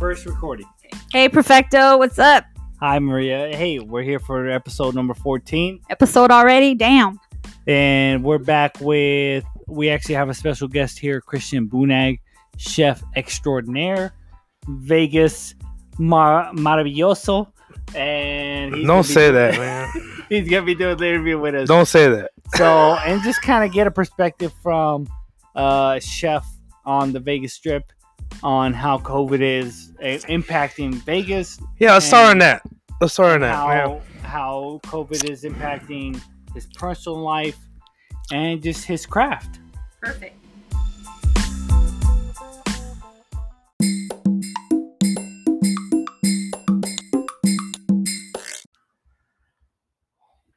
First recording. Hey, Perfecto, what's up? Hi, Maria. Hey, we're here for episode number 14, Episode already? Damn. and we're back with. We actually have a special guest here, Christian Bunag, chef extraordinaire, Vegas Mar- Maravilloso. And he's Don't say doing- that, man. he's gonna be doing the interview with us. Don't say that. so and just kind of get a perspective from uh chef on the vegas strip on how covid is uh, impacting vegas Yeah, let's start on that. Let's start on that. how man. how covid is impacting his personal life and just his craft Perfect.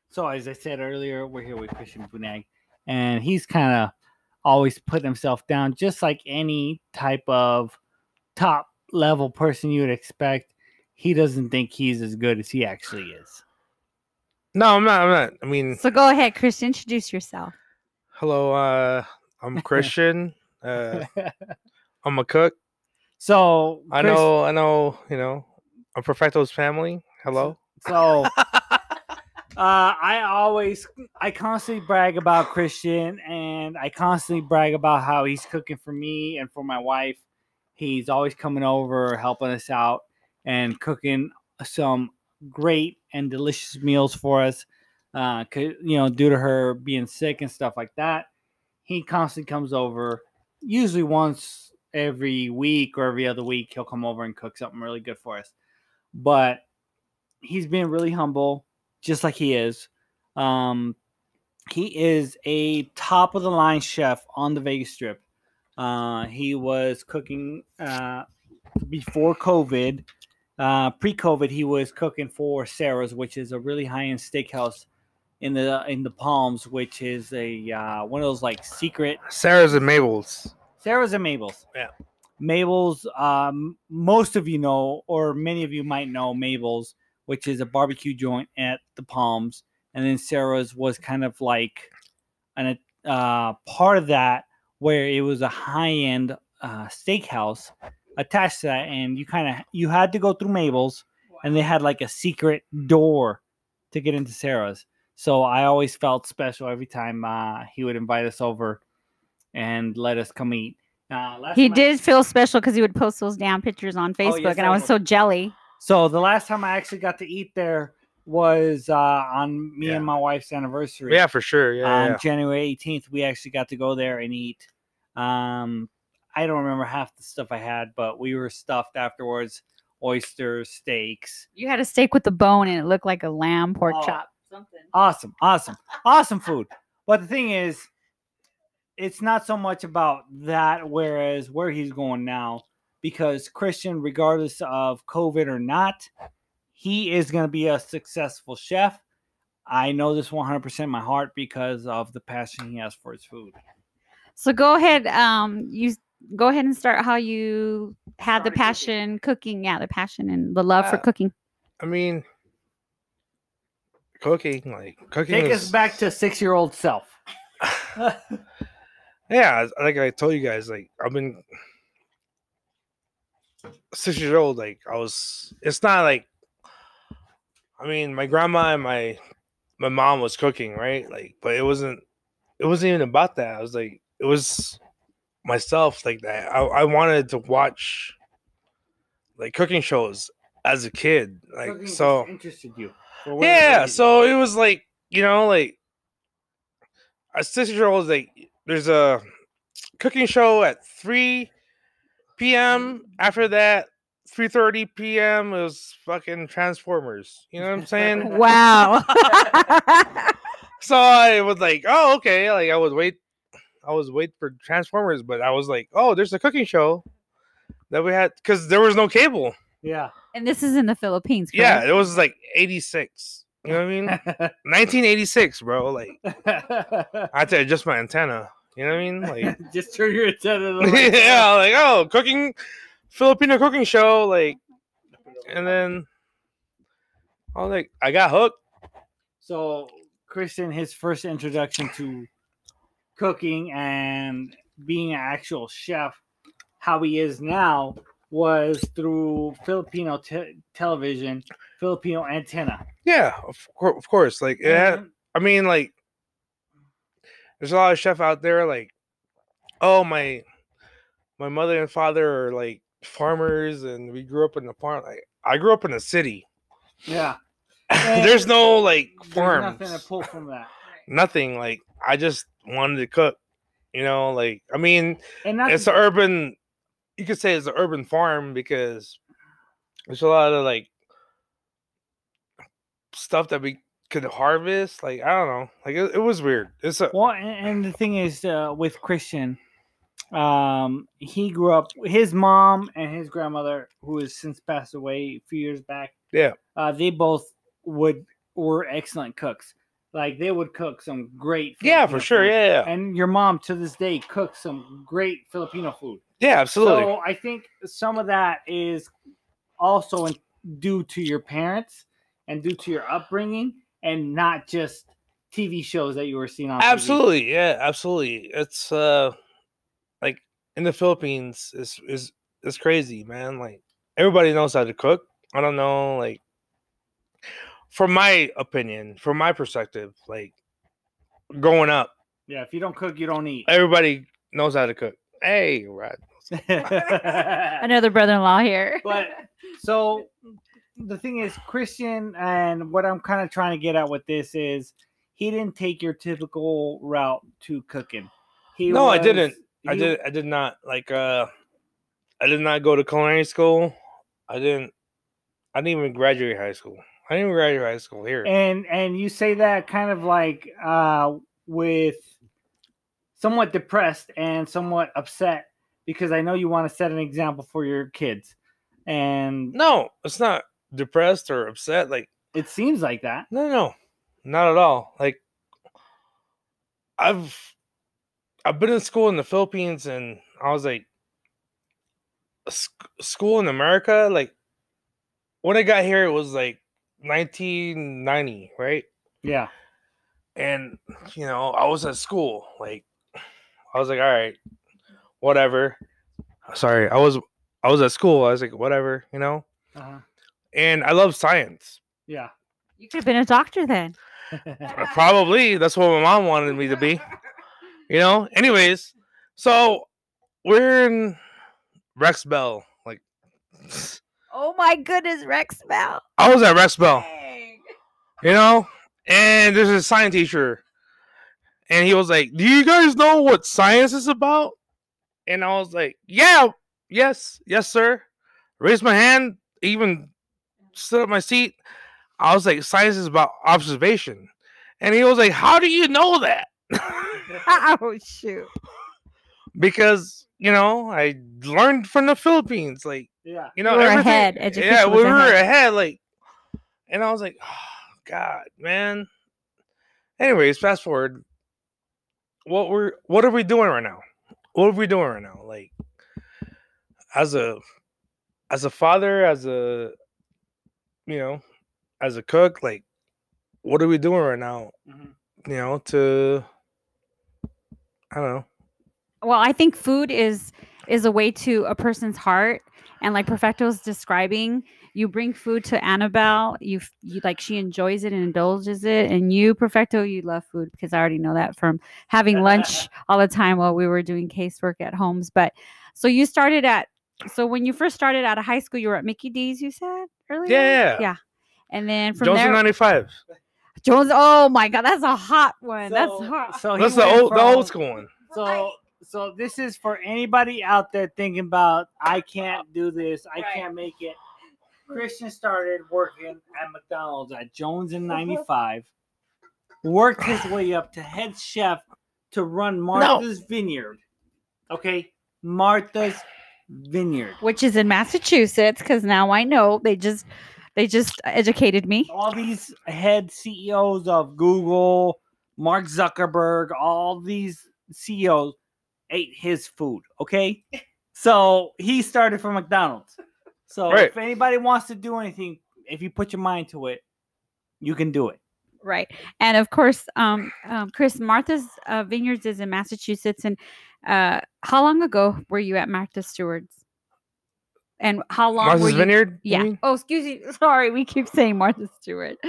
so as i said earlier we're here with christian bunag and he's kind of always put himself down just like any type of top level person you would expect he doesn't think he's as good as he actually is No, I'm not. I'm not. I mean, So go ahead, Chris, introduce yourself. hello. Uh, I'm Christian. Uh, I'm a cook. so I know. I know. You know, I'm Perfecto's family. Hello. So uh, I always, I constantly brag about Christian, and I constantly brag about how he's cooking for me and for my wife. He's always coming over, helping us out, and cooking some great and delicious meals for us. Uh, you know, due to her being sick and stuff like that, he constantly comes over. Usually once every week or every other week, he'll come over and cook something really good for us. But he's being really humble, just like he is. Um, he is a top of the line chef on the Vegas Strip. Uh, he was cooking uh, before COVID. Uh, pre-COVID, he was cooking for Sarah's, which is a really high-end steakhouse in the in the Palms, which is a uh, one of those like secret Sarah's and Mabel's. Sarah's and Mabel's. Yeah. Mabel's, um, most of you know, or many of you might know Mabel's, which is a barbecue joint at the Palms. And then Sarah's was kind of like an uh, part of that where it was a high end uh, steakhouse attached to that. And you kind of you had to go through Mabel's, and they had like a secret door to get into Sarah's. So I always felt special every time uh, he would invite us over and let us come eat. Uh, last He time I- did feel special because he would post those damn pictures on Facebook, Oh, yes, and I was so jelly. So the last time I actually got to eat there was uh, on me Yeah. and my wife's anniversary. Yeah, for sure. Yeah. on yeah. January 18th, we actually got to go there and eat. Um, I don't remember half the stuff I had, but we were stuffed afterwards. Oysters, steaks. You had a steak with the bone, and it looked like a lamb pork Oh. chop. Something. Awesome, awesome, awesome food. But the thing is, it's not so much about that, whereas where he's going now, because Christian, regardless of COVID or not, he is going to be a successful chef. I know this 100% in my heart because of the passion he has for his food. So go ahead. Um, you go ahead and start how you had the Started cooking. passion cooking. Yeah, the passion and the love for Uh, cooking. I mean, cooking like cooking. Take is, us back to six year old self. yeah, like I told you guys, like I've been six years old. Like I was. It's not like. I mean, my grandma and my my mom was cooking, right? Like, but it wasn't. It wasn't even about that. I was like, it was myself like that. I I wanted to watch like cooking shows as a kid, like Cooking so. interested you. Yeah, so it was like you know, like a six year old like there's a cooking show at three p.m. Mm. After that, three thirty p.m. It was fucking Transformers. You know what I'm saying? Wow. so I was like, oh okay, like I would wait, I was wait for Transformers, but I was like, oh, there's a cooking show that we had because there was no cable. yeah. and this is in the Philippines. Yeah, it was like '86. You know what I mean? 1986, bro. Like I had to adjust my antenna. You know what I mean? Like just turn your attention to the yeah, like oh, cooking Filipino cooking show, like and then I was like, I got hooked. So Christian, his first introduction to cooking and being an actual chef, how he is now was through Filipino te- television, Filipino antenna. Yeah, of, cour- of course. Like had, And- I mean, like there's a lot of chef out there. Like, oh my, my mother and father are like farmers, and we grew up in the farm. Like I grew up in a city. yeah, there's no like there's farms. nothing to pull from that. nothing. Like I just wanted to cook. You know, like I mean, And it's an urban. You could say it's an urban farm because there's a lot of like stuff that we could harvest. Like I don't know. Like it, it was weird. It's a Well, and, and the thing is, uh, with Christian, um, he grew up. His mom and his grandmother, who has since passed away a few years back. Yeah. uh, they both would were excellent cooks. Like they would cook some great. yeah for Filipino sure. Yeah, yeah, And your mom to this day cooks some great Filipino food. yeah. Absolutely. So I think some of that is also in, due to your parents and due to your upbringing, and not just TV shows that you were seeing on. TV. absolutely. Yeah, absolutely. It's uh like in the Philippines is is is crazy, man. Like everybody knows how to cook. I don't know, like from my opinion, from my perspective, like growing up, Yeah, if you don't cook, you don't eat. everybody knows how to cook. Hey, right. Another brother-in-law here. but so the thing is, Christian, and what I'm kind of trying to get at with this is, he didn't take your typical route to cooking. He No, I didn't. I did I did not like uh I did not go to culinary school. I didn't I didn't even graduate high school. I didn't even graduate high school here. and and you say that kind of like uh with somewhat depressed and somewhat upset because I know you want to set an example for your kids, and No, it's not depressed or upset. Like it seems like that. no, no, not at all. Like I've I've been in school in the Philippines, and I was like, "Sc- school in America. Like when I got here, it was like 1990, right? Yeah, and you know i was at school like i was like all right whatever sorry i was i was at school i was like whatever you know uh-huh. And i love science. Yeah. You could have been a doctor then. Uh, probably. That's what my mom wanted me to be you know? Anyways so we're in rex bell like Oh my goodness, Rex Bell. i was at rex bell you know? And there's a science teacher and he was like do you guys know what science is about? And i was like yeah yes yes sir. Raised my hand even stood up my seat i was like science is about observation and he was like how do you know that Oh shoot. because you know i learned from the philippines like yeah. you know were everything- ahead. yeah we were ahead. ahead like and i was like oh, god man anyways fast forward what we're what are we doing right now what are we doing right now like as a as a father as a you know as a cook like what are we doing right now Mhm. you know to i don't know Well, I think food is is a way to a person's heart, and like Perfecto's describing, you bring food to Annabelle. You you like she enjoys it and indulges it, and you Perfecto, you love food because I already know that from having lunch all the time while we were doing casework at homes. But so you started at so when you first started out of high school, you were at Mickey D's. You said earlier, yeah yeah. And then from jones there, 95 Jones. Oh my God, that's a hot one. that's hot. So that's the went old the old school one So so this is for anybody out there thinking about I can't do this, I Right. can't make it. Christian started working at McDonald's at Jones in uh-huh. 95, worked his way up to head chef to run Martha's Vineyard. Okay, Martha's Vineyard. which is in Massachusetts, because now I know they just they just educated me. All these head CEOs of Google, Mark Zuckerberg, all these CEOs ate his food. Okay, so he started from McDonald's. So Right. if anybody wants to do anything, if you put your mind to it, you can do it. Right. And of course, um, um Chris, Martha's uh, Vineyards is in Massachusetts. And uh how long ago were you at Martha Stewart's? And how long Martha's were you? Vineyard. Yeah. Oh, excuse me. Sorry, we keep saying Martha Stewart.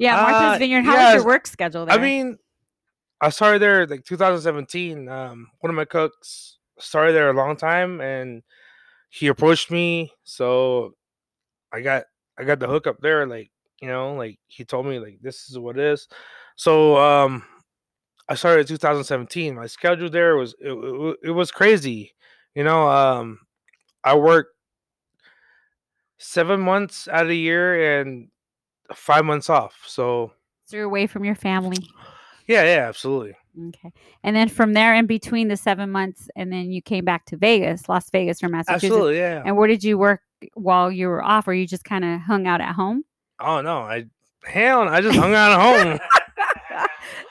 Yeah, Martha's Uh, Vineyard. How was your work schedule there? I mean, I started there like 2017. Um, one of my cooks started there a long time, and he approached me, so I got I got the hook up there. Like you know, like he told me like this is what it is. So um, I started in 2017. My schedule there was it, it, it was crazy. You know, um, I worked seven months out of the year and five months off. So so you're away from your family. yeah, yeah, absolutely. Okay. And then from there, in between the seven months, and then you came back to Vegas, Las Vegas from Massachusetts. Absolutely, yeah. And where did you work while you were off, or you just kind of hung out at home? Oh no, I hell, I just hung out at home.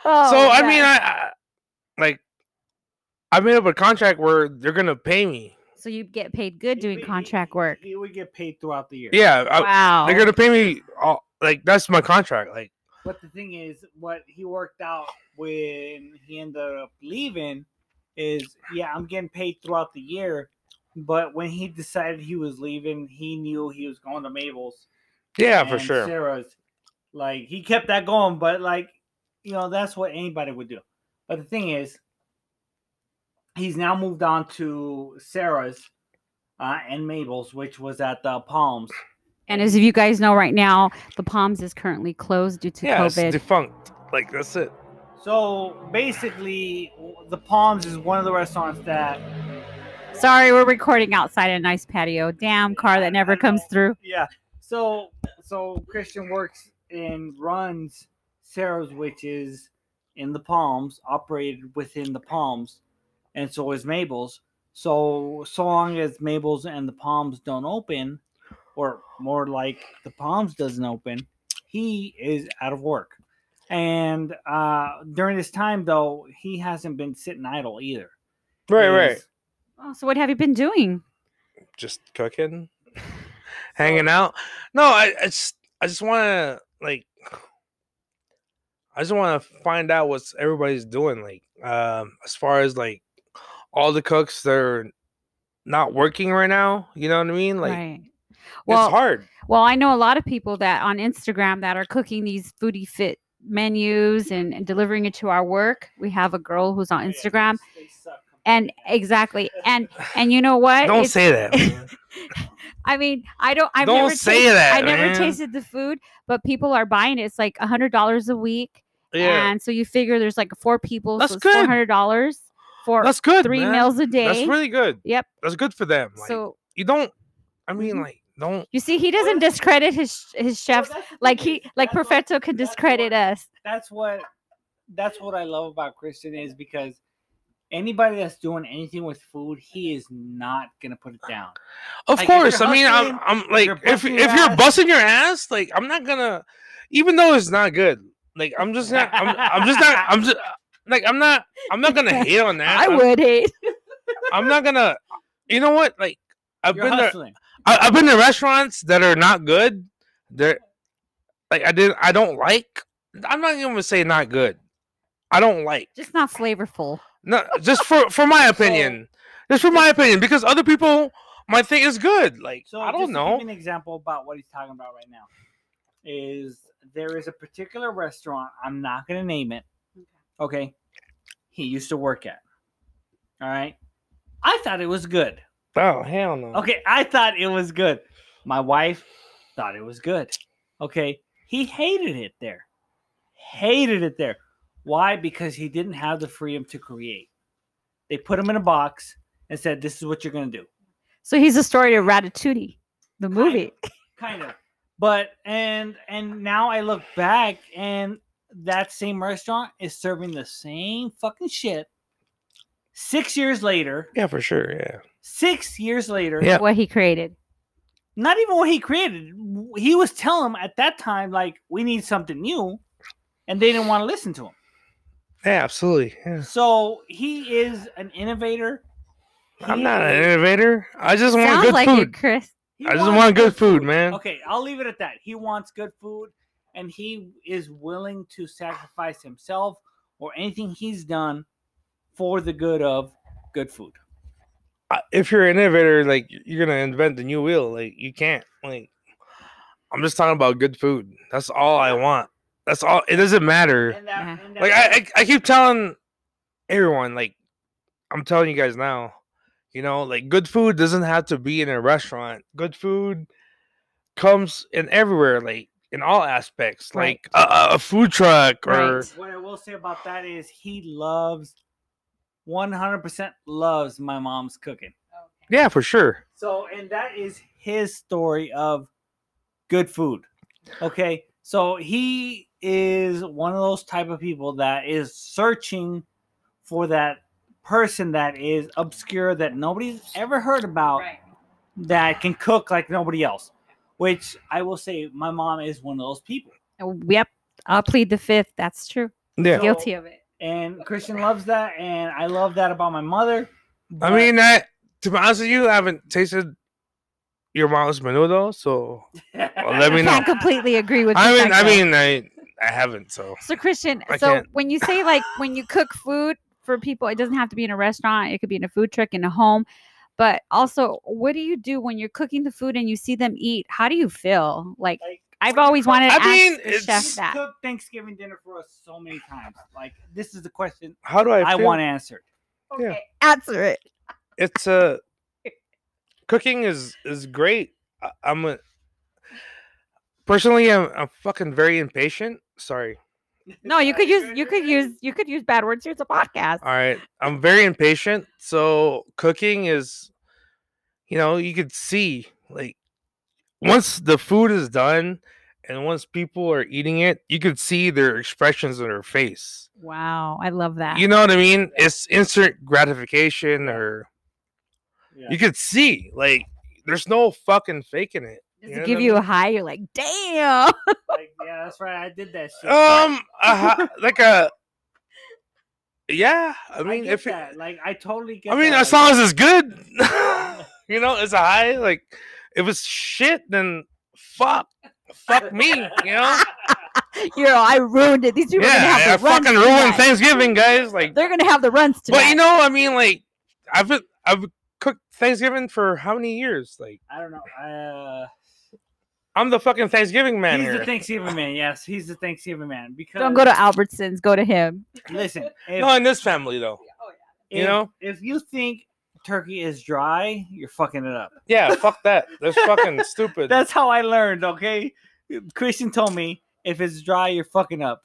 oh, so I mean. I, I like I made up a contract where they're gonna pay me. so you get paid good doing He- he- contract work. He would get paid throughout the year. Yeah, I, they're gonna pay me. All, like that's my contract. Like But the thing is, what he worked out when he ended up leaving is, yeah, I'm getting paid throughout the year. But when he decided he was leaving, he knew he was going to Mabel's. yeah, for sure. Sarah's. Like he kept that going, but like, you know, that's what anybody would do. But the thing is, he's now moved on to Sarah's uh, and Mabel's, which was at the Palms. and as you guys know, right now, the Palms is currently closed due to Yeah, it's defunct. Like that's it. So basically, the Palms is one of the restaurants that Sorry, we're recording outside a nice patio. Damn car that never comes through. yeah. So so Christian works and runs Sarah's, which is in the Palms, operated within the Palms, and so is Mabel's. So so long as Mabel's and the Palms don't open, or more like the Palms doesn't open, he is out of work. And uh, during this time, though, he hasn't been sitting idle either. Right, right. He's- Oh, so what have you been doing? Just cooking, hanging out. No, I, I just I just want to like. I just want to find out what's everybody's doing. Like, um, as far as like all the cooks they're not working right now. You know what I mean? Like, right. Well, it's hard. Well, I know a lot of people that on Instagram that are cooking these foodie fit menus and, and delivering it to our work. We have a girl who's on Instagram, and exactly, and and you know what? Don't It's- say that. I mean, I don't. I've Don't never say tasted- that, I never man. tasted the food, but people are buying it. It's like a hundred dollars a week, yeah, and so you figure there's like four people, That's so good. four hundred dollars for that's good. three man. meals a day. That's really good. Yep. That's good for them. Like, so you don't. I mean, Mhm. like, don't. you see, he doesn't discredit his his chefs like he like Perfecto can discredit us. that's what that's what I love about Christian is because anybody that's doing anything with food, he is not gonna put it down. Of Like, if you're course. I mean, I'm. I'm like, you're if your if you're ass- busting your ass, like, I'm not gonna. Even though it's not good, like, I'm just not. I'm. I'm just not. I'm just. Like, I'm not. I'm not gonna hate on that. I I'm- would hate. I'm not gonna. You know what? Like, I've You're been there. hustling. I, I've been to restaurants that are not good. They're like I didn't. I don't like. I'm not even gonna say not good. I don't like. Just not flavorful. No, just for for my opinion. just for my opinion, because other people might think it's good. Like So I don't to know. Give you an example about what he's talking about right now is there is a particular restaurant. I'm not gonna name it. Okay. He used to work at. All right. I thought it was good. Oh hell no. Okay, I thought it was good. My wife thought it was good. Okay, he hated it there. Hated it there. Why? Because he didn't have the freedom to create. They put him in a box and said, "This is what you're gonna do." So he's a story to Ratatouille, the movie. Kind of. But and and now I look back and that same restaurant is serving the same fucking shit. Six years later, Yeah, for sure. Yeah. six years later, Yeah. What he created. not even what he created. He was telling them at that time, like, we need something new, and they didn't want to listen to him. Yeah, absolutely. Yeah. So he is an innovator. I'm not an innovator. I just want Sounds good like food. it, Chris. He I just want good food, man. Okay, I'll leave it at that. He wants good food, and he is willing to sacrifice himself or anything he's done for the good of good food. If you're an innovator, like you're gonna invent the new wheel. Like you can't. Like I'm just talking about good food. That's all I want. That's all. It doesn't matter. And that- and that- Like I, I, I keep telling everyone. Like I'm telling you guys now. You know, like good food doesn't have to be in a restaurant. Good food comes in everywhere. Like in all aspects. Right. Like a- a, a food truck or Right. what I will say about that is he loves 100% loves my mom's cooking. yeah, for sure. So, and that is his story of good food. Okay. So he is one of those type of people that is searching for that person that is obscure that nobody's ever heard about that can cook like nobody else. Which I will say, my mom is one of those people. Oh, Yep. I'll plead the fifth. That's true. Yeah. So- Guilty of it. And Christian loves that, and I love that about my mother. I mean, that to be honest with you, I haven't tasted your mom's menudo, so well, let me I know. can't completely agree with. I you, mean, I mean, I I haven't. So So Christian, I so can't. when you say like when you cook food for people, it doesn't have to be in a restaurant. It could be in a food truck in a home. But also, what do you do when you're cooking the food and you see them eat? How do you feel? Like Like, I've always wanted to I ask mean, the chef it's- that. cooked Thanksgiving dinner for us so many times. Like this is the question how do I? I, feel? want answered. yeah. Okay, answer it. It's uh, cooking is is great. I, I'm a personally, I'm, I'm fucking very impatient. Sorry. No, you could use you could use you could use bad words. here. Here's a podcast. All right, I'm very impatient. So cooking is, you know, you could see like once the food is done and once people are eating it, you could see their expressions on their face. Wow, I love that. You know what I mean? It's instant gratification, or Yeah. you could see like there's no fucking faking it. Does you it give what you a high? You're like, damn. Like, yeah, that's right. I did that shit. Um, a hi- like a yeah. I I mean, get if it, like I totally get. I mean, that. as long as it's good, you know, it's a high. Like if it's shit, then fuck, fuck me. You know, you know, I ruined it. These people are gonna yeah, have I the runs fucking ruined tonight. Thanksgiving, guys. Like, They're gonna have the runs tonight. but you know, I mean, like, I've been, I've cooked Thanksgiving for how many years? Like, I don't know. Uh, I'm the fucking Thanksgiving man he's here. the Thanksgiving man. Yes, he's the Thanksgiving man. Because don't go to Albertsons. Go to him. listen. If, no, in this family though. you if- know? if you think turkey is dry, you're fucking it up. Yeah, fuck that. That's fucking stupid. That's how I learned. Okay, Christian told me if it's dry, you're fucking up.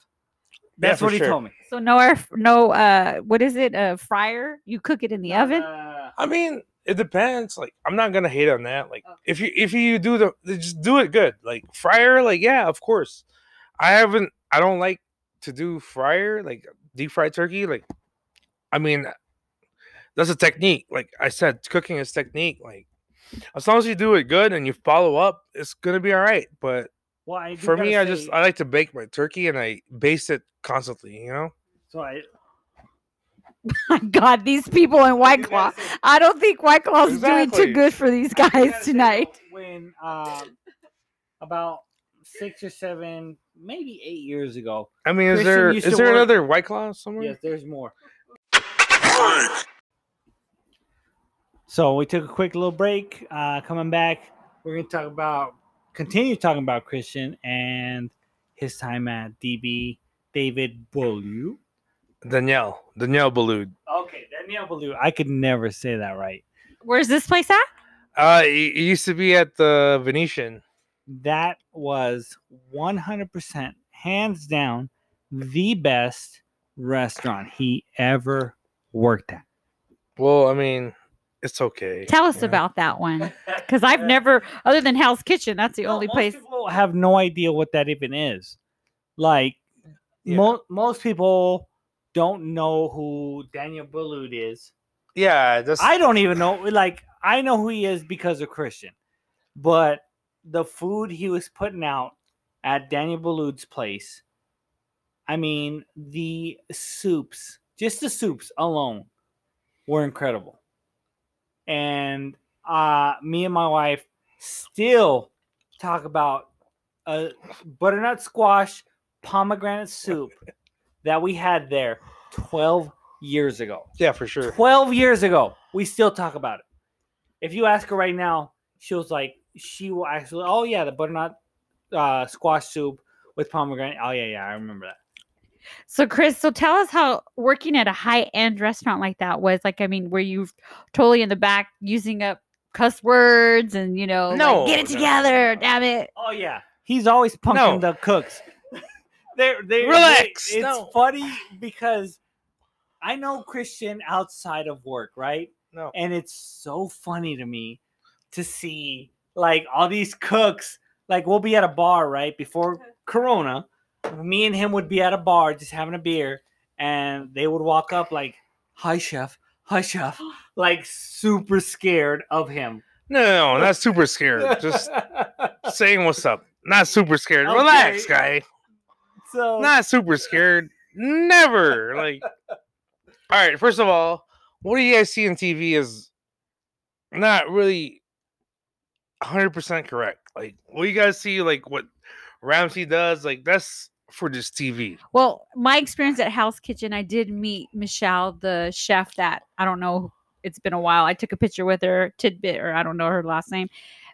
That's for what he sure. told me. So no air, no uh, what is it? A fryer? You cook it in the oven? Uh, I mean, it depends. Like, I'm not gonna hate on that. Like, Okay. if you if you do the just do it good. Like fryer, like yeah, of course. I haven't. I don't like to do fryer, like deep fried turkey. Like, I mean, that's a technique. Like I said, cooking is technique. Like, as long as you do it good and you follow up, it's gonna be all right. But well, I for me, gotta I just I like to bake my turkey and I baste it constantly. You know. so I. My God, these people in White Claw. I don't think White Claw's is doing too good for these guys tonight. When um, about six or seven, maybe eight years ago. I mean, is Christian there used is to there work- another white claw somewhere? Yes, there's more. So we took a quick little break. Uh, coming back, we're gonna talk about continue talking about Christian and his time at DB David Beaulieu. Danielle, Danielle Boulud. Okay, Danielle Beaulieu. I could never say that right. Where's this place at? Uh, it, it used to be at the Venetian. That was 100% hands down the best restaurant he ever worked at. Well, I mean, it's okay. Tell us you know? about that one. Because I've never, other than Hell's Kitchen, that's the No, only most place. people have no idea what that even is. Like Yeah. mo- most people don't know who Daniel Boulud is. Yeah, that's I don't even know. Like I know who he is because of Christian, but the food he was putting out at Daniel Boulud's place. I mean, the soups, just the soups alone, were incredible. And uh, me and my wife still talk about a butternut squash pomegranate soup that we had there 12 years ago. yeah for sure. 12 years ago. We still talk about it. if you ask her right now, she was like, she will actually. Oh yeah, the butternut uh, squash soup with pomegranate. Oh yeah, yeah, I remember that. So, Chris, so tell us how working at a high end restaurant like that was. Like, I mean, were you totally in the back using up cuss words and, you know, like, No, get it no, together, no. damn it. Oh yeah, he's always punking No. the cooks. They're, they're, Relax, It's no. funny because I know Christian outside of work, right? No. And it's so funny to me to see like all these cooks. Like we'll be at a bar, right before Corona. Me and him would be at a bar just having a beer, and they would walk up like, "Hi, chef. Hi, chef." Like super scared of him. No, no, no, not super scared. Just saying what's up. Not super scared. Relax, guy. So Not super scared. Never. Like, all right. First of all, what do you guys see on TV is not really 100% correct. Like, what you guys see, like what Ramsay does, like that's for just TV. Well, my experience at Hell's Kitchen, I did meet Michelle, the chef that I don't know. It's been a while. I took a picture with her, Tidbit, or I don't know her last name.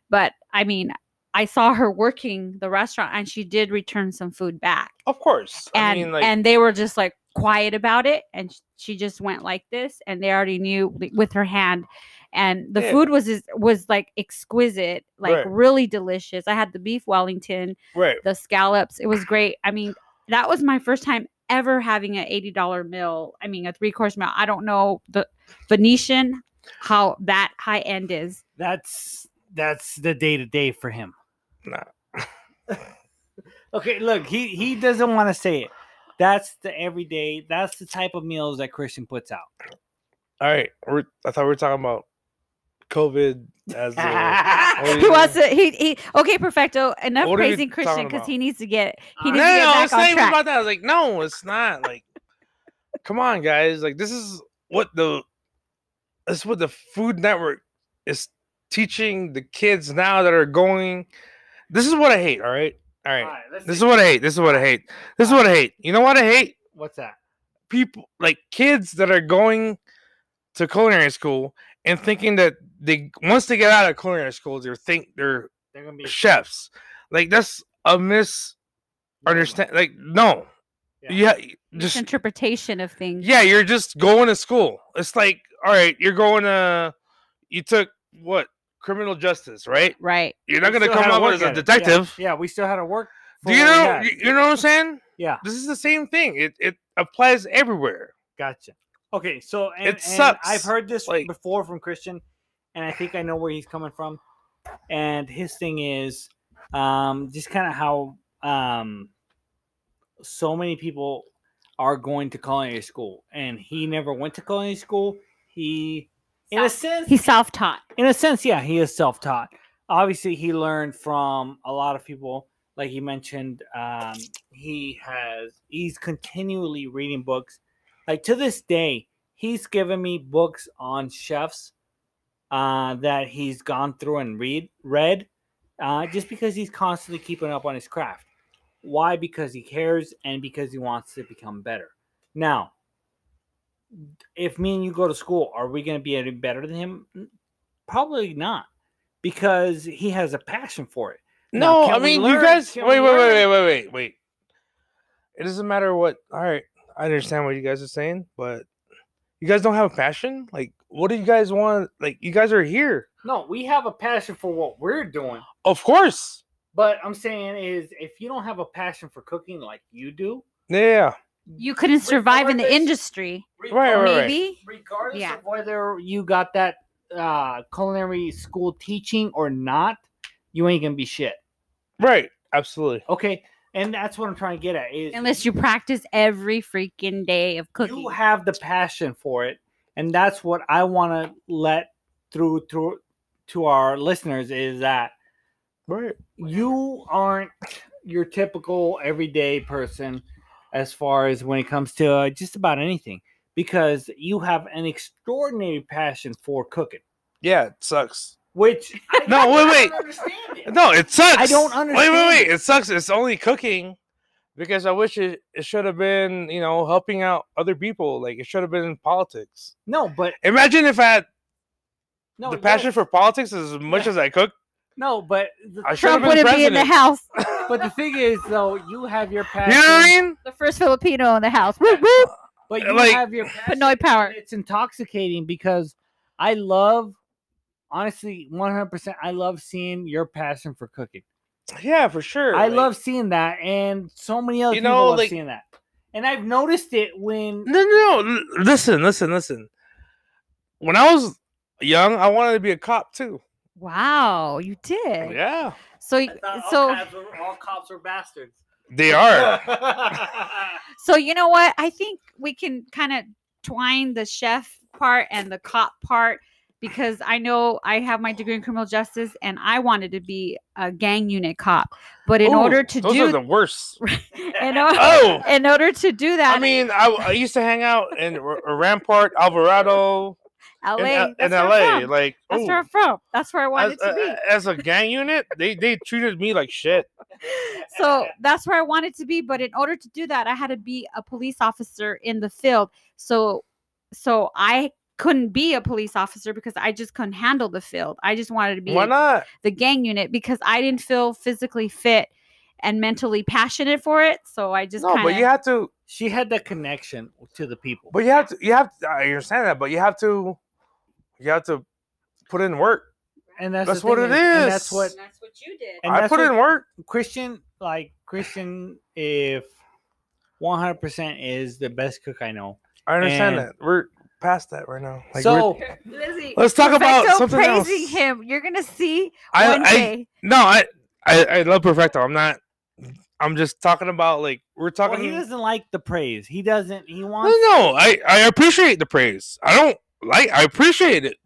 But I mean, I saw her working the restaurant and she did return some food back. Of course. And I mean, like, and they were just like quiet about it. And she just went like this and they already knew with her hand. And the Yeah. food was was like exquisite, like Right. really delicious. I had the beef Wellington right. the scallops. It was great. I mean, that was my first time ever having an eighty dollar meal. I mean, a three course meal. I don't know the Venetian how that high end is. that's that's the day to day for him. Nah. Okay, look, he he doesn't want to say it. That's the everyday. That's the type of meals that Christian puts out. All right. We're, I thought we were talking about COVID as a. he wants it? to. He he. Okay, perfecto. Enough What praising Christian because he needs to get. He needs No, to get no, back it's not on even track. about that. I was like, no, it's not. Like, come on, guys. Like, this is what the this is what the Food Network is teaching the kids now that are going. This is what I hate. All right, all right. Alright, let's This is what I hate. This is what I hate. This is what I hate. You know what I hate? What's that? People like kids that are going to culinary school and thinking that they once they get out of culinary school, they're think they're They're gonna be chefs. Like that's a misunderstand. Like no, Yeah. yeah, just interpretation of things. yeah, you're just going to school. It's like, all right, you're going to, you took what criminal justice, right? Right. You're not going to come had to up as a at it. Yeah, detective. Yeah, we still had to work. Do you know? You, you know what I'm saying? Yeah, This is the same thing. It it applies everywhere. gotcha. Okay, so and, It and I've heard this like- before from Christian, and I think I know where he's coming from. And his thing is, um, just kind of how um, so many people are going to culinary school, and he never went to culinary school. He, in a sense, He's self taught. in a sense, yeah, he is self-taught. Obviously, he learned from a lot of people. Like he mentioned, um, he has he's continually reading books. Like to this day, he's given me books on chefs uh, that he's gone through and read read, uh, just because he's constantly keeping up on his craft. Why? Because he cares and because he wants to become better. Now, if me and you go to school, are we going to be any better than him? Probably not, because he has a passion for it. No, can I mean, you guys. Can Wait, wait, wait, wait, wait, wait, wait. It doesn't matter what. All right, I understand what you guys are saying, but you guys don't have a passion. Like, what do you guys want? Like, you guys are here, No, we have a passion for what we're doing. of course. But I'm saying is, if you don't have a passion for cooking like you do, Yeah, You couldn't survive in the industry. Right, right, right. Maybe. regardless Yeah. of whether you got that uh, culinary school teaching or not, you ain't gonna be shit. right. Absolutely. Okay, and that's what I'm trying to get at. Is Unless you practice every freaking day of cooking. you have the passion for it, and that's what I want to let through through to our listeners is that Right. you aren't your typical everyday person as far as when it comes to uh, just about anything because you have an extraordinary passion for cooking Yeah, it sucks. which I No, wait, don't wait. understand it. No, it sucks. I don't understand. Wait, wait, wait. it. It sucks. It's only cooking because I wish it, it should have been, you know, helping out other people. Like it should have been in politics. no but Imagine if I had No, the passion does. for politics is as much as I cook. No, but the, I should have Trump been wouldn't be in the president. house. but the thing is though, you have your You passion. know what I mean? the first Filipino in the house. Whoop, whoop. But you Like- have your passion, Pinoy power. and It's intoxicating because I love, honestly, one hundred percent. I love seeing your passion for cooking. Yeah, for sure. I like- love seeing that, and so many other You people know, love like- seeing that. And I've noticed it when No, no, no. l- Listen, listen, listen. When I was young, I wanted to be a cop too. Wow, you did. Yeah, So, y- so, all cops are bastards. they are. so you know what? I think we can kind of twine the chef part and the cop part because I know I have my degree in criminal justice and I wanted to be a gang unit cop. But in Ooh, order to those do are the worst. in, or- Oh! in order to do that, I mean, I, I used to hang out in R- Rampart, Alvarado, LA, in, in LA. Like, That's ooh, where I'm from. That's where I as, wanted to uh, be. as a gang unit, they they treated me like shit. so that's where I wanted to be. But in order to do that, I had to be a police officer in the field. So, so I couldn't be a police officer because I just couldn't handle the field. I just wanted to be Why not? the gang unit because I didn't feel physically fit and mentally passionate for it. So I just No, kind but you have to. She had that connection to the people. But you have to. You have. To, I understand that, but you have to. You have to put in work. and that's, That's what thing it And that's is. what that's what you did. And I put what- in work. Christian, like Christian, if one hundred percent is the best cook I know. I understand And- that. We're past that right now. Like, we're- so Lizzie, Let's talk about something praising else. him. You're gonna see I, one I day. no, I, I I love Perfecto. I'm not. I'm just talking about like we're well, talking. he doesn't like the praise. He doesn't. He wants. no, I I appreciate the praise. I don't like. I appreciate it.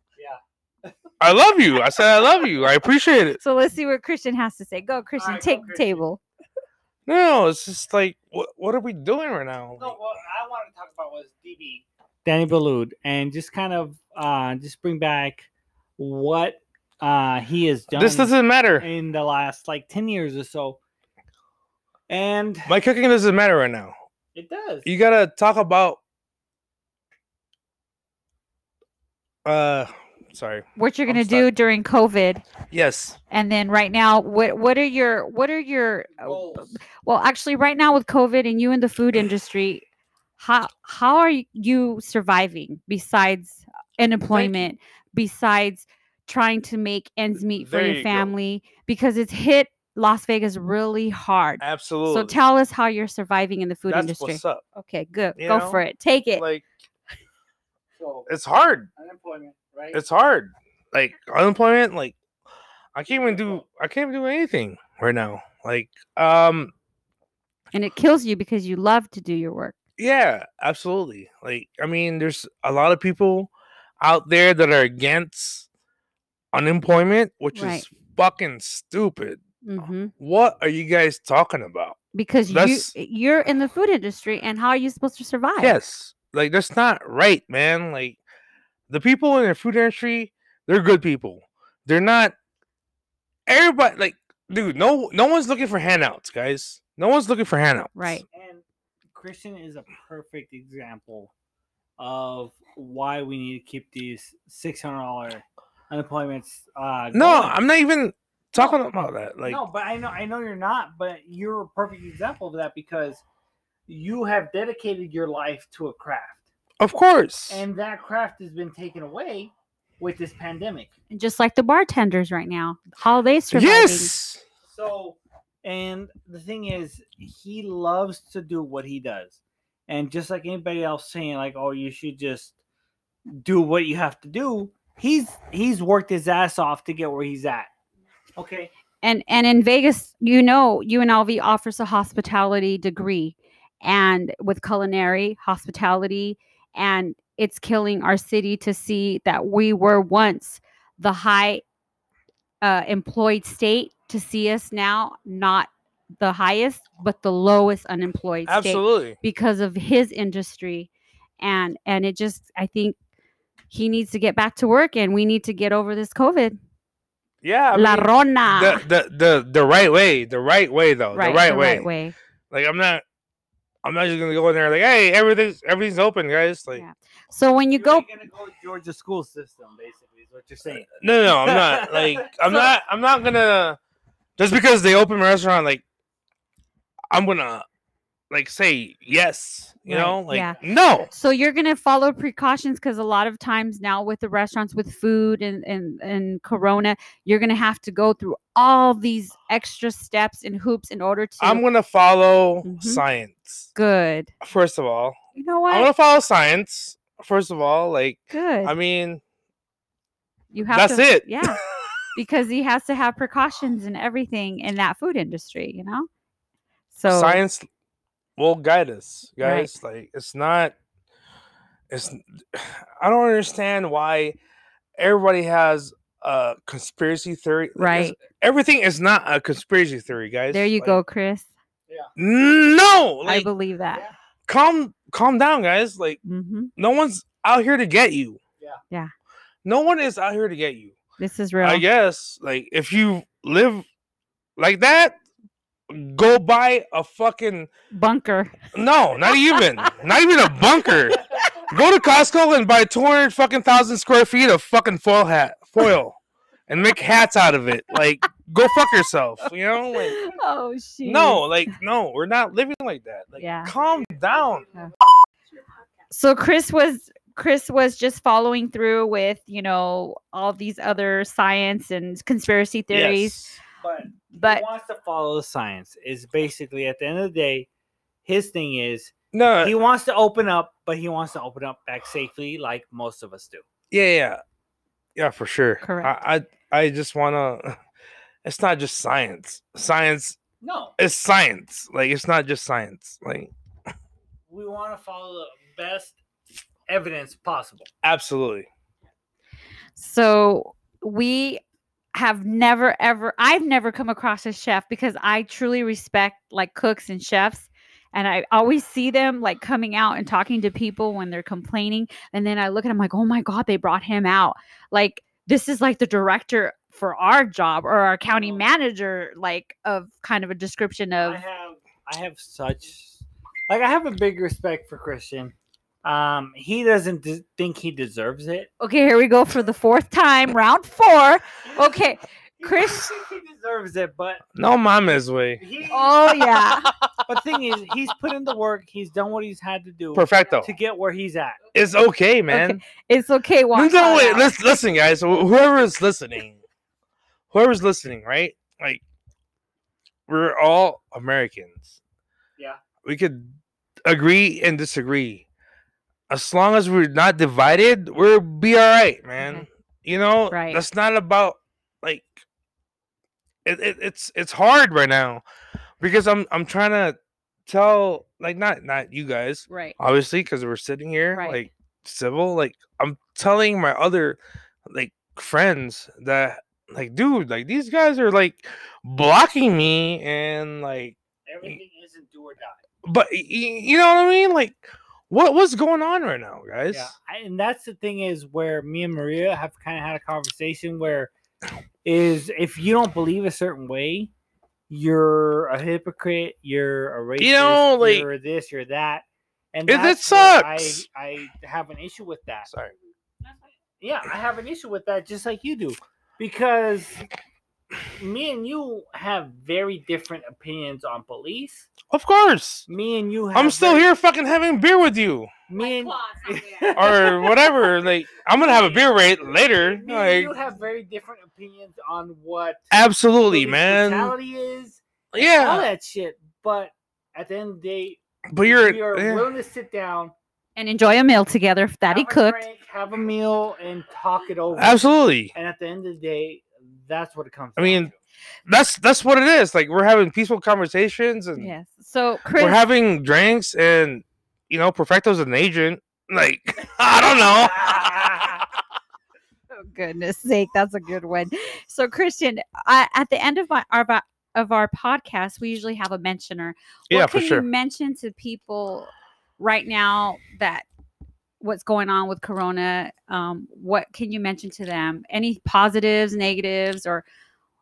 Yeah. I love you. I said I love you. I appreciate it. So let's see what Christian has to say. Go, Christian. right, go, take the Christian. table. No, it's just like what what are we doing right now? No, what I wanted to talk about was DB. Danny Balud, and just kind of uh just bring back what uh he has done This doesn't matter. in the last like 10 years or so. And My cooking doesn't matter right now. it does. You gotta talk about. Uh, sorry. What you're I'm gonna stuck. do during COVID, Yes. and then right now, what what are your what are your uh, Goals. well, actually, right now with COVID and you in the food industry, how how are you surviving besides unemployment, besides trying to make ends meet for There your you go. family because it's hit Las Vegas really hard. Absolutely. So tell us how you're surviving in the food That's industry. what's up. Okay, good. You Go know, for it. Take it. Like So it's hard. unemployment, right? It's hard. Like unemployment. Like I can't even do. I can't even do anything right now. Like um. and it kills you because you love to do your work. Yeah, absolutely. Like, I mean, there's a lot of people out there that are against unemployment, which Right. is fucking stupid. Hmm What are you guys talking about? Because you That's- you're in the food industry, and how are you supposed to survive? Yes, like that's not right, man. Like the people in the food industry, they're good people. They're not everybody. Like, dude, no, no one's looking for handouts, guys. No one's looking for handouts. Right. And Christian is a perfect example of why we need to keep these six hundred dollar unemployments. Uh, No, going. I'm not even talking about that. Like, no, but I know I know you're not, but you're a perfect example of that because you have dedicated your life to a craft, of course. and that craft has been taken away with this pandemic. And just like the bartenders right now, how they surviving? yes. So, and the thing is, he loves to do what he does. And just like anybody else saying, like, oh, you should just do what you have to do, he's he's worked his ass off to get where he's at. Okay. And and in Vegas, you know, UNLV offers a hospitality degree, and with culinary hospitality, and it's killing our city to see that we were once the high uh, employed state to see us now not the highest but the lowest unemployed state Absolutely. because of his industry and and it just i think he needs to get back to work and we need to get over this covid Yeah. I la mean, rona the, the the the right way. The right way though. right the right the way. right way Like I'm not I'm not just gonna go in there like, hey, everything's everything's open, guys. Like Yeah. So when you go, gonna go Georgia school system, basically, is what you're uh, saying. No, no, no, I'm not. Like, I'm So- not. I'm not gonna. Just because they open a restaurant, like, I'm gonna, like, say yes. You Right, know, like, yeah. no. so you're gonna follow precautions because a lot of times now with the restaurants with food and and and Corona, you're gonna have to go through all these extra steps and hoops in order to. I'm gonna follow Mhm. science. good. First of all, You know what? I'm gonna follow science. First of all, like, Good. I mean, you have that's to, it. Yeah, because he has to have precautions and everything in that food industry. You know. So science will guide us Right. guys like it's not it's i don't understand why everybody has a conspiracy theory Like, it's- Right. everything is not a conspiracy theory guys there you Like, go, Chris. Yeah. no I believe that. calm calm down guys like hmm no one's out here to get you Yeah. Yeah. no one is out here to get you This is real. i guess like if you live like that go buy a fucking Bunker. No, not even. not even a bunker. Go to Costco and buy 200 fucking thousand square feet of fucking foil hat, foil, and make hats out of it. Like, go fuck yourself. You know, like, oh shit. no, like, no, we're not living like that. Like, Yeah. calm down. So Chris was Chris was just following through with you know all these other science and conspiracy theories, Yes. But but he wants to follow the science. Is basically at the end of the day, his thing is No, he wants to open up, but he wants to open up back safely, like most of us do. yeah, yeah, yeah, for sure. Correct. I, I, I just wanna. It's not just science. Science No, It's science. Like, it's not just science. Like, we want to follow the best evidence possible. absolutely. so we have never ever I've never come across a chef because I truly respect like cooks and chefs and I always see them like coming out and talking to people when they're complaining and then I look at them like oh my god they brought him out like this is like the director for our job or our county manager like of kind of a description of I have I have such like I have a big respect for Christian. Um, he doesn't de- think he deserves it. okay here we go for the fourth time round 4 okay Chris- he deserves it, but No mames, way. he. oh yeah But the thing is, he's put in the work. He's done what he's had to do Perfecto. to get where he's at. It's okay, man. it's okay No, watch no, wait. Listen, listen, guys. wh- Whoever is listening, whoever's listening, right? Like, we're all Americans. Yeah. We could agree and disagree. As long as we're not divided, we'll be all right, man. Okay. You know, Right. that's not about like. It, it, it's it's hard right now because I'm I'm trying to tell like not not you guys right obviously because we're sitting here Right. like civil like i'm telling my other like friends that like dude like these guys are like blocking me and like Everything isn't do or die. but y- y- you know what i mean like what what's going on right now guys Yeah, I- and that's the thing is where me and Maria have kind of had a conversation where is if you don't believe a certain way, you're a hypocrite, you're a racist, You know, like- you're this, you're that, and it that's I sucks. I have an issue with that. sorry Yeah, I have an issue with that, just like you do, because me and you have very different opinions on police. of course Me and you, have i'm still very- here fucking having beer with you Me and or whatever like i'm gonna have a beer rate later Me and you have very different opinions on what absolutely man brutality is, Yeah. all that shit. But at the end of the day, but you're we are yeah. willing to sit down, and enjoy a meal together if daddy have a cooked drink, have a meal, and talk it over. absolutely And at the end of the day, that's what it comes. I mean, to. that's that's what it is. Like we're having peaceful conversations and yes so chris we're having drinks and you know, Perfecto's an agent. Like I don't know. oh, goodness sake that's a good one so christian I, at the end of my our of our podcast we usually have a mentioner what yeah, can for sure. you mention to people right now that what's going on with corona um, what can you mention to them any positives negatives or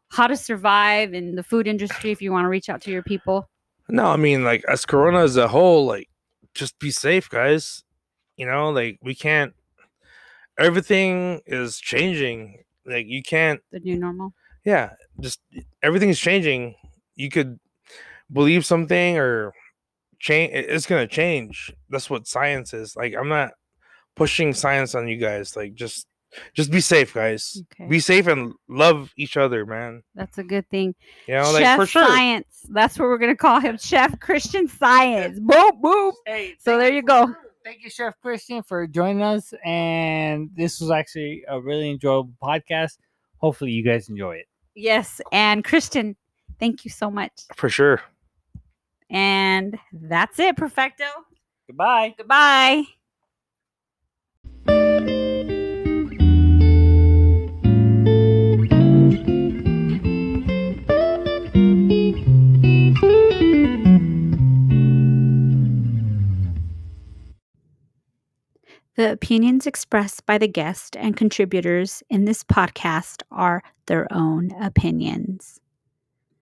how to survive in the food industry if you want to reach out to your people No, I mean like as Corona as a whole, like just be safe, guys. You know, like we can't. Everything is changing. Like you can't. The new normal. Yeah, just everything's changing. You could believe something or change. It's gonna change. That's what science is. Like I'm not pushing science on you guys. Like just just be safe, guys. Okay. Be safe and love each other, man. That's a good thing. You know, like for sure. Science. That's what we're gonna call him. Chef Christian Science. Boop boop. Hey, So there you go. Thank you, Chef Christian, for joining us. And this was actually a really enjoyable podcast. Hopefully, you guys enjoy it. Yes. And Christian, thank you so much. For sure. And that's it, Perfecto. Goodbye. Goodbye. The opinions expressed by the guest and contributors in this podcast are their own opinions.